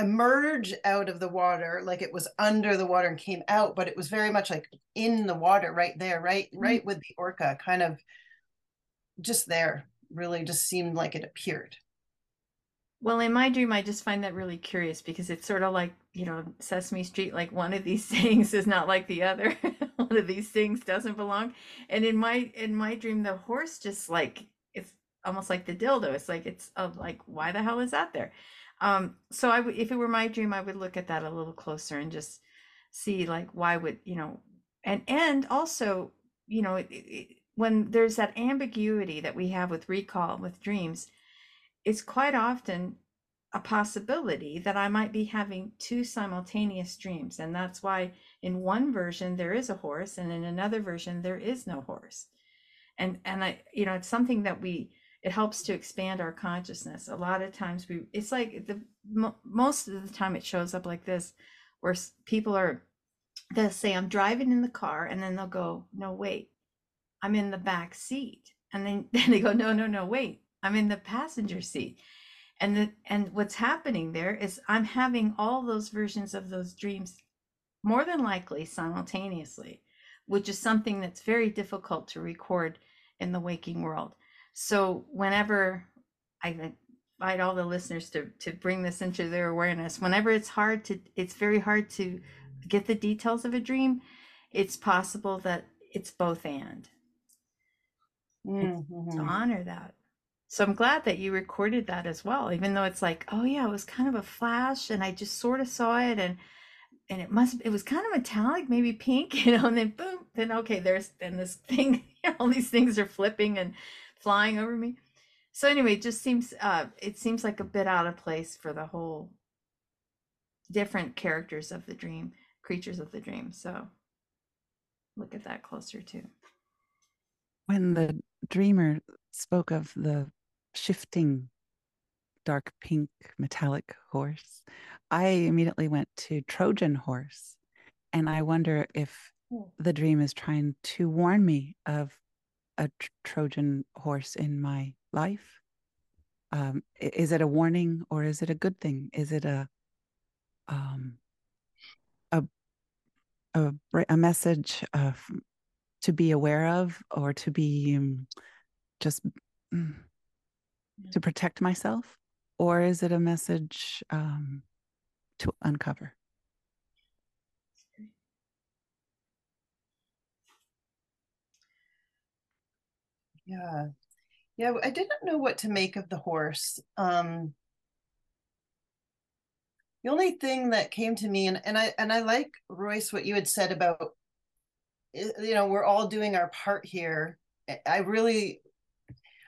emerge out of the water like it was under the water and came out, but it was very much like in the water right there, right, mm-hmm. right with the orca, kind of just there. Really, just seemed like it appeared. Well, in my dream, I just find that really curious because it's sort of like, you know, Sesame Street, like one of these things is not like the other. one of these things doesn't belong. And in my in my dream, the horse just like it's almost like the dildo. It's like it's of like, why the hell is that there? Um, so I would if it were my dream, I would look at that a little closer and just see like why would, you know, and and also, you know, it, it, when there's that ambiguity that we have with recall with dreams it's quite often a possibility that I might be having two simultaneous dreams. And that's why in one version there is a horse and in another version there is no horse. And and I you know it's something that we it helps to expand our consciousness. A lot of times we it's like the most of the time it shows up like this where people are they'll say I'm driving in the car and then they'll go no wait I'm in the back seat and then, then they go no no no wait I'm in the passenger seat. And the, and what's happening there is I'm having all those versions of those dreams more than likely simultaneously, which is something that's very difficult to record in the waking world. So whenever I invite all the listeners to to bring this into their awareness, whenever it's hard to it's very hard to get the details of a dream, it's possible that it's both and. Mm-hmm. To honor that. So I'm glad that you recorded that as well, even though it's like, oh yeah, it was kind of a flash and I just sort of saw it and and it must it was kind of metallic, maybe pink, you know, and then boom, then okay, there's then this thing, all these things are flipping and flying over me. So anyway, it just seems uh it seems like a bit out of place for the whole different characters of the dream, creatures of the dream. So look at that closer too. When the dreamer spoke of the shifting dark pink metallic horse, I immediately went to Trojan horse. And I wonder if the dream is trying to warn me of a tr- Trojan horse in my life. Um, is it a warning or is it a good thing? Is it a um, a a, a message of to be aware of or to be um, just mm, to protect myself or is it a message um, to uncover yeah. Yeah i didn't know what to make of the horse um the only thing that came to me and, and i and i like royce what you had said about you know we're all doing our part here. I really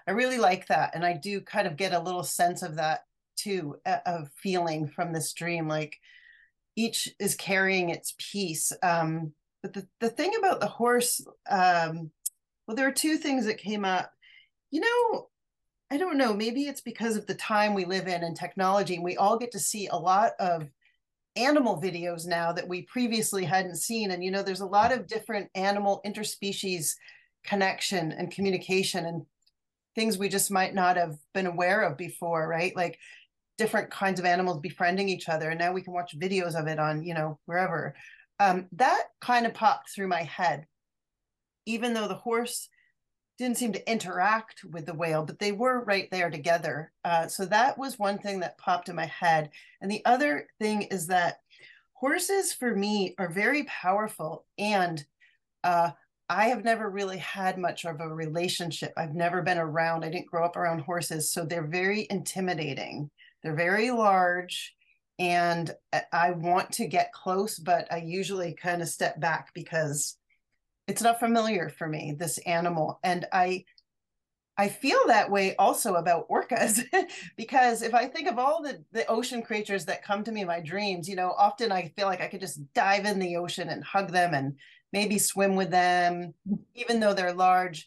i really like that and i do kind of get a little sense of that too of feeling from this dream like each is carrying its piece um but the, the thing about the horse um well there are two things that came up you know i don't know maybe it's because of the time we live in and technology and we all get to see a lot of animal videos now that we previously hadn't seen. And, you know, there's a lot of different animal interspecies connection and communication and things we just might not have been aware of before, right? Like different kinds of animals befriending each other. And now we can watch videos of it on, you know, wherever. Um, that kind of popped through my head, even though the horse didn't seem to interact with the whale, but they were right there together. Uh, so that was one thing that popped in my head. And the other thing is that horses, for me, are very powerful. And uh, I have never really had much of a relationship. I've never been around, I didn't grow up around horses. So they're very intimidating, they're very large. And I want to get close, but I usually kind of step back because it's not familiar for me this animal and i i feel that way also about orcas because if i think of all the the ocean creatures that come to me in my dreams you know often i feel like i could just dive in the ocean and hug them and maybe swim with them even though they're large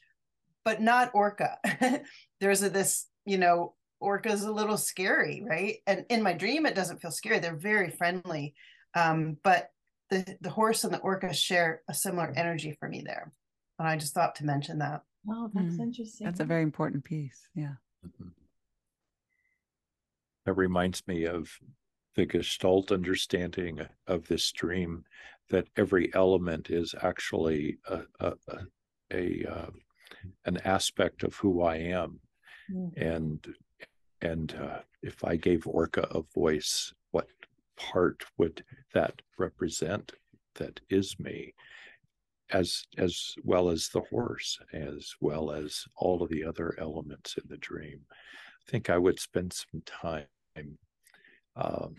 but not orca. There's a, this you know orca's is a little scary right? And in my dream it doesn't feel scary. They're very friendly um, but the the horse and the orca share a similar energy for me there and i just thought to mention that oh that's mm. interesting that's a very important piece yeah mm-hmm. that reminds me of the gestalt understanding of this dream that every element is actually a, a, a, a uh, an aspect of who i am mm. and and uh, if i gave orca a voice what part would that represent that is me as as well as the horse as well as all of the other elements in the dream. I think i would spend some time um,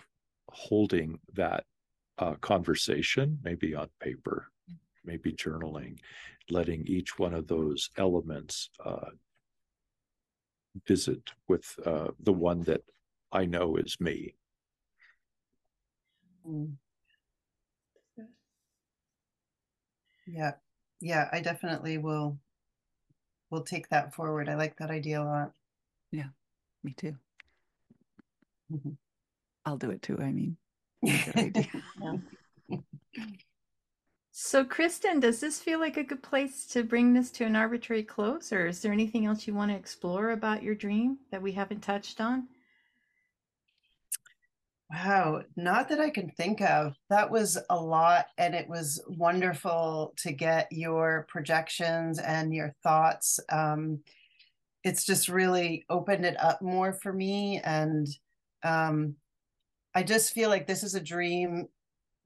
holding that uh, conversation maybe on paper maybe journaling letting each one of those elements uh, visit with uh, the one that i know is me Mm. Yeah, yeah, I definitely will will take that forward. I like that idea a lot. Yeah, me too. Mm-hmm. I'll do it too. I mean, So, Kristin, does this feel like a good place to bring this to an arbitrary close, or is there anything else you want to explore about your dream that we haven't touched on? Wow, not that I can think of. That was a lot, and it was wonderful to get your projections and your thoughts. Um, it's just really opened it up more for me, and um, I just feel like this is a dream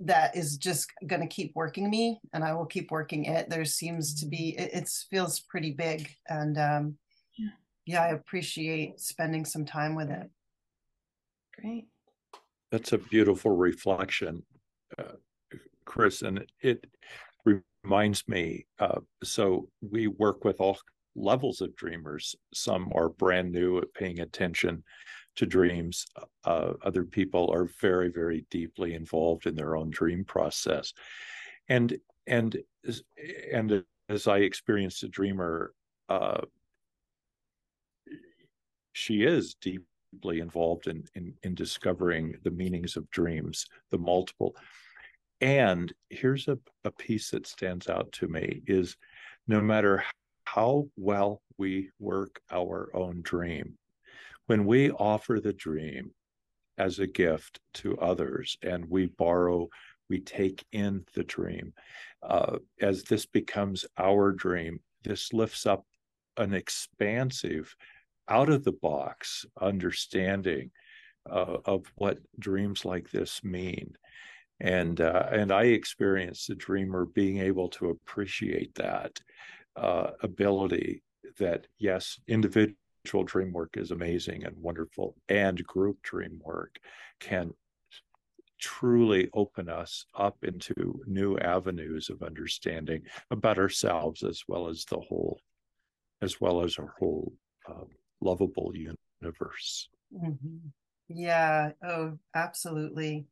that is just going to keep working me, and I will keep working it. There seems to be it, it feels pretty big, and um, yeah. yeah, I appreciate spending some time with it. Great. That's a beautiful reflection, uh, Chris, and it reminds me. Uh, so we work with all levels of dreamers. Some are brand new at paying attention to dreams. Uh, other people are very, very deeply involved in their own dream process, and and and as I experienced a dreamer, uh, she is deep involved in, in, in discovering the meanings of dreams, the multiple. And here's a, a piece that stands out to me is no matter how well we work our own dream, when we offer the dream as a gift to others and we borrow, we take in the dream, uh, as this becomes our dream, this lifts up an expansive, out of the box understanding uh, of what dreams like this mean. And uh, and I experienced the dreamer being able to appreciate that uh, ability. That yes, individual dream work is amazing and wonderful, and group dream work can truly open us up into new avenues of understanding about ourselves as well as the whole as well as our whole uh, lovable universe. Mm-hmm. Yeah. Oh, absolutely.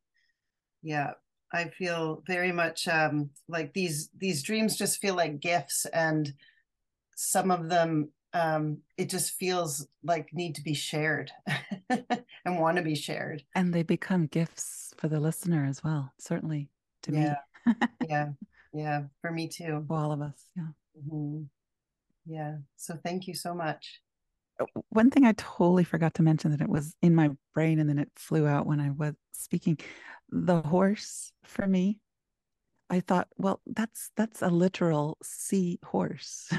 Yeah. I feel very much um, like these these dreams just feel like gifts, and some of them um, it just feels like need to be shared and want to be shared. And they become gifts for the listener as well. Certainly to yeah. me. yeah. Yeah. For me too. For all of us. Yeah. Mm-hmm. Yeah. So thank you so much. Uh, one thing I totally forgot to mention that it was in my brain and then it flew out when I was speaking. The horse for me, I thought, well, that's that's a literal sea horse.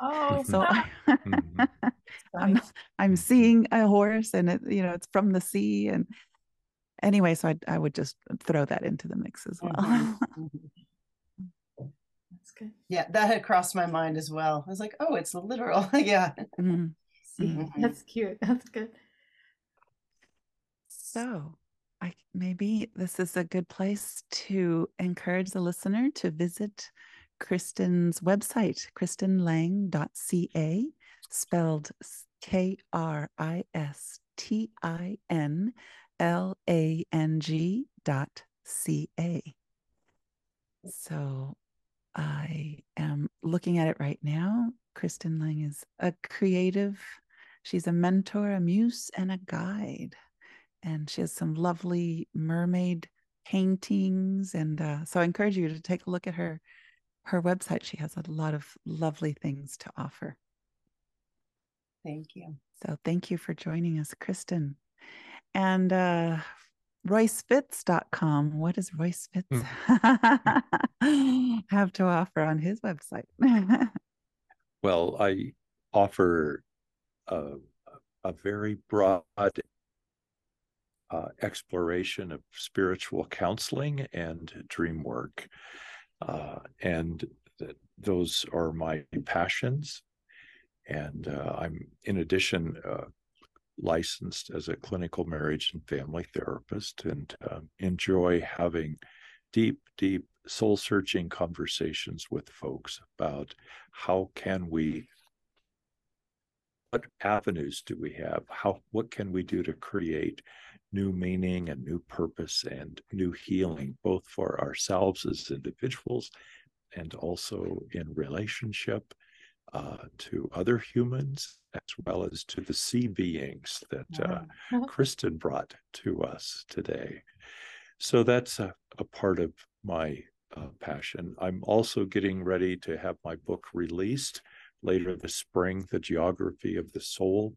Oh, so I, mm-hmm. I'm I'm seeing a horse and it, you know, it's from the sea and anyway, so I I would just throw that into the mix as well. Mm-hmm. That's good. Yeah, that had crossed my mind as well. I was like, oh, it's literal. yeah. Mm-hmm. Mm-hmm. That's cute. That's good. So, I maybe this is a good place to encourage the listener to visit Kristin's website, kristinlang.ca, spelled K R I S T I N L A N G dot C A. So I am looking at it right now. Kristin Lang is a creative, she's a mentor, a muse, and a guide. And she has some lovely mermaid paintings. And uh, so I encourage you to take a look at her her website. She has a lot of lovely things to offer. Thank you. So thank you for joining us, Kristin. And uh, roycefitts.com. What does Royce Fitts mm. have to offer on his website? well, I offer a, a very broad uh, exploration of spiritual counseling and dream work. Uh, and th- those are my passions. And uh, I'm, in addition, uh, licensed as a clinical marriage and family therapist and uh, enjoy having deep, deep soul searching conversations with folks about how can we what avenues do we have how what can we do to create new meaning and new purpose and new healing both for ourselves as individuals and also in relationship uh, to other humans as well as to the sea beings that uh. Kristin brought to us today. So that's a, a part of my uh, passion. I'm also getting ready to have my book released later this spring, The Geography of the Soul,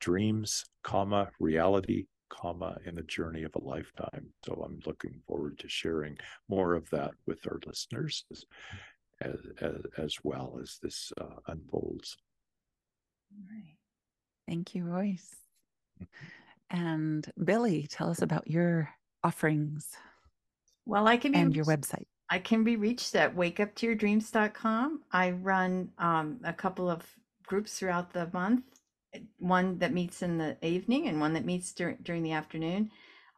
Dreams, comma, Reality, comma, in the Journey of a Lifetime. So I'm looking forward to sharing more of that with our listeners as, as, as well as this uh, unfolds. All right. Thank you, Royce. And Billie, tell us about your offerings. Well, I can be and your website. I can be reached at wakeuptoyourdreams.com. I run um, a couple of groups throughout the month, one that meets in the evening and one that meets dur- during the afternoon,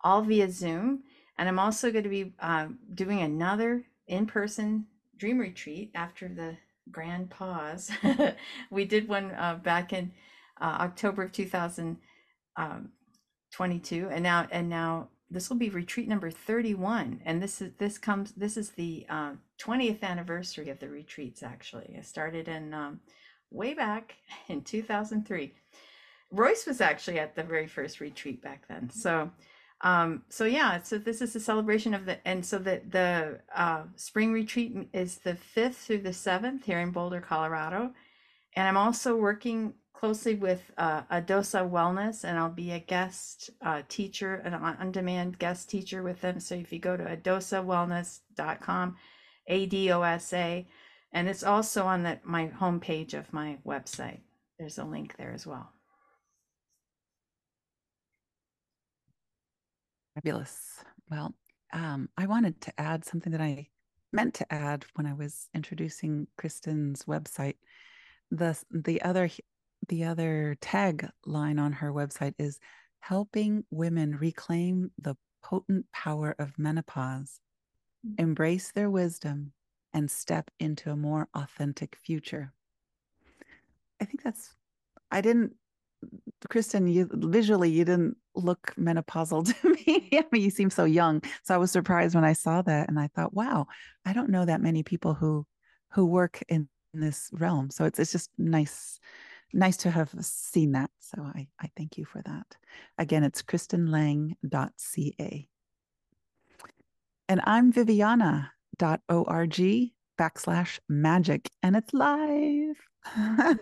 all via Zoom. And I'm also going to be uh, doing another in person dream retreat after the grand pause. we did one uh, back in uh, October of 2022, um, and now and now this will be retreat number 31, and this is this comes this is the uh, 20th anniversary of the retreats. Actually, I started in um, way back in 2003. Royce was actually at the very first retreat back then. So, um, so yeah, so this is a celebration of the, and so the the uh, spring retreat is the fifth through the seventh here in Boulder, Colorado, and I'm also working closely with uh, Adosa Wellness, and I'll be a guest uh, teacher, an on-demand guest teacher with them. So if you go to adosawellness.com, A D O S A, and it's also on the, my homepage of my website. There's a link there as well. Fabulous. Well, um, I wanted to add something that I meant to add when I was introducing Kristin's website. The the other the other tagline on her website is helping women reclaim the potent power of menopause, mm. embrace their wisdom, and step into a more authentic future. I think that's I didn't Kristin, you visually you didn't look menopausal to me. I mean, you seem so young. So I was surprised when I saw that and I thought, wow, I don't know that many people who who work in, in this realm. So it's it's just nice nice to have seen that. So I, I thank you for that. Again, it's kristinlang.ca. And I'm viviana.org backslash magic and it's live.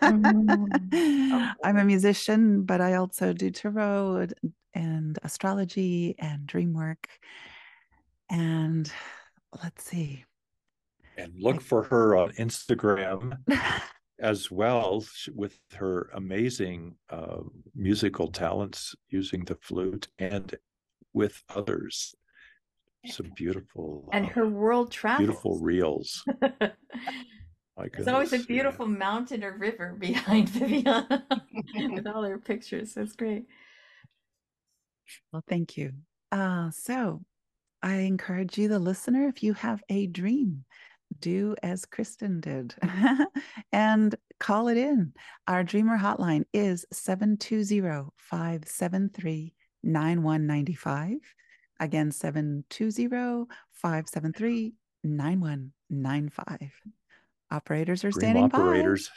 Mm. I'm a musician, but I also do tarot and astrology and dream work. And let's see. And look I, for her on Instagram as well with her amazing uh, musical talents using the flute and with others. Some beautiful and uh, her world travel beautiful reels. There's always a beautiful yeah. mountain or river behind Viviana with all her pictures. That's great. Well, thank you. Uh, so I encourage you, the listener, if you have a dream, do as Kristin did and call it in. Our dreamer hotline is 720 573 9195. Again, 720 573 9195. Operators are Dream standing operators.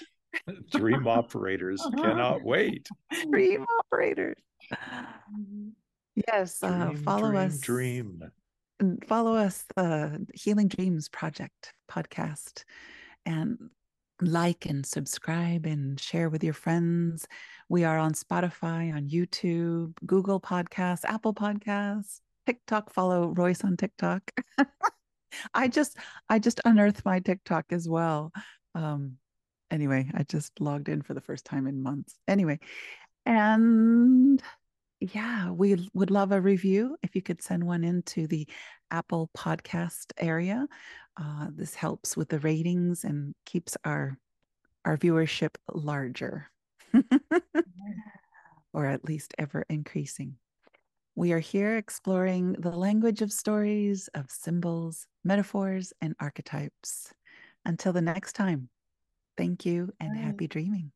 by. Dream operators cannot wait. Dream operators. Yes, uh, dream, uh, follow dream, us. Dream. Follow us, uh, Healing Dreams Project podcast, and like and subscribe and share with your friends. We are on Spotify, on YouTube, Google Podcasts, Apple Podcasts, TikTok. Follow Royce on TikTok. I just I just unearthed my TikTok as well. Um anyway, I just logged in for the first time in months. Anyway, and yeah, we would love a review if you could send one into the Apple podcast area. Uh, this helps with the ratings and keeps our our viewership larger, or at least ever increasing. We are here exploring the language of stories, of symbols, metaphors, and archetypes. Until the next time, thank you and happy dreaming.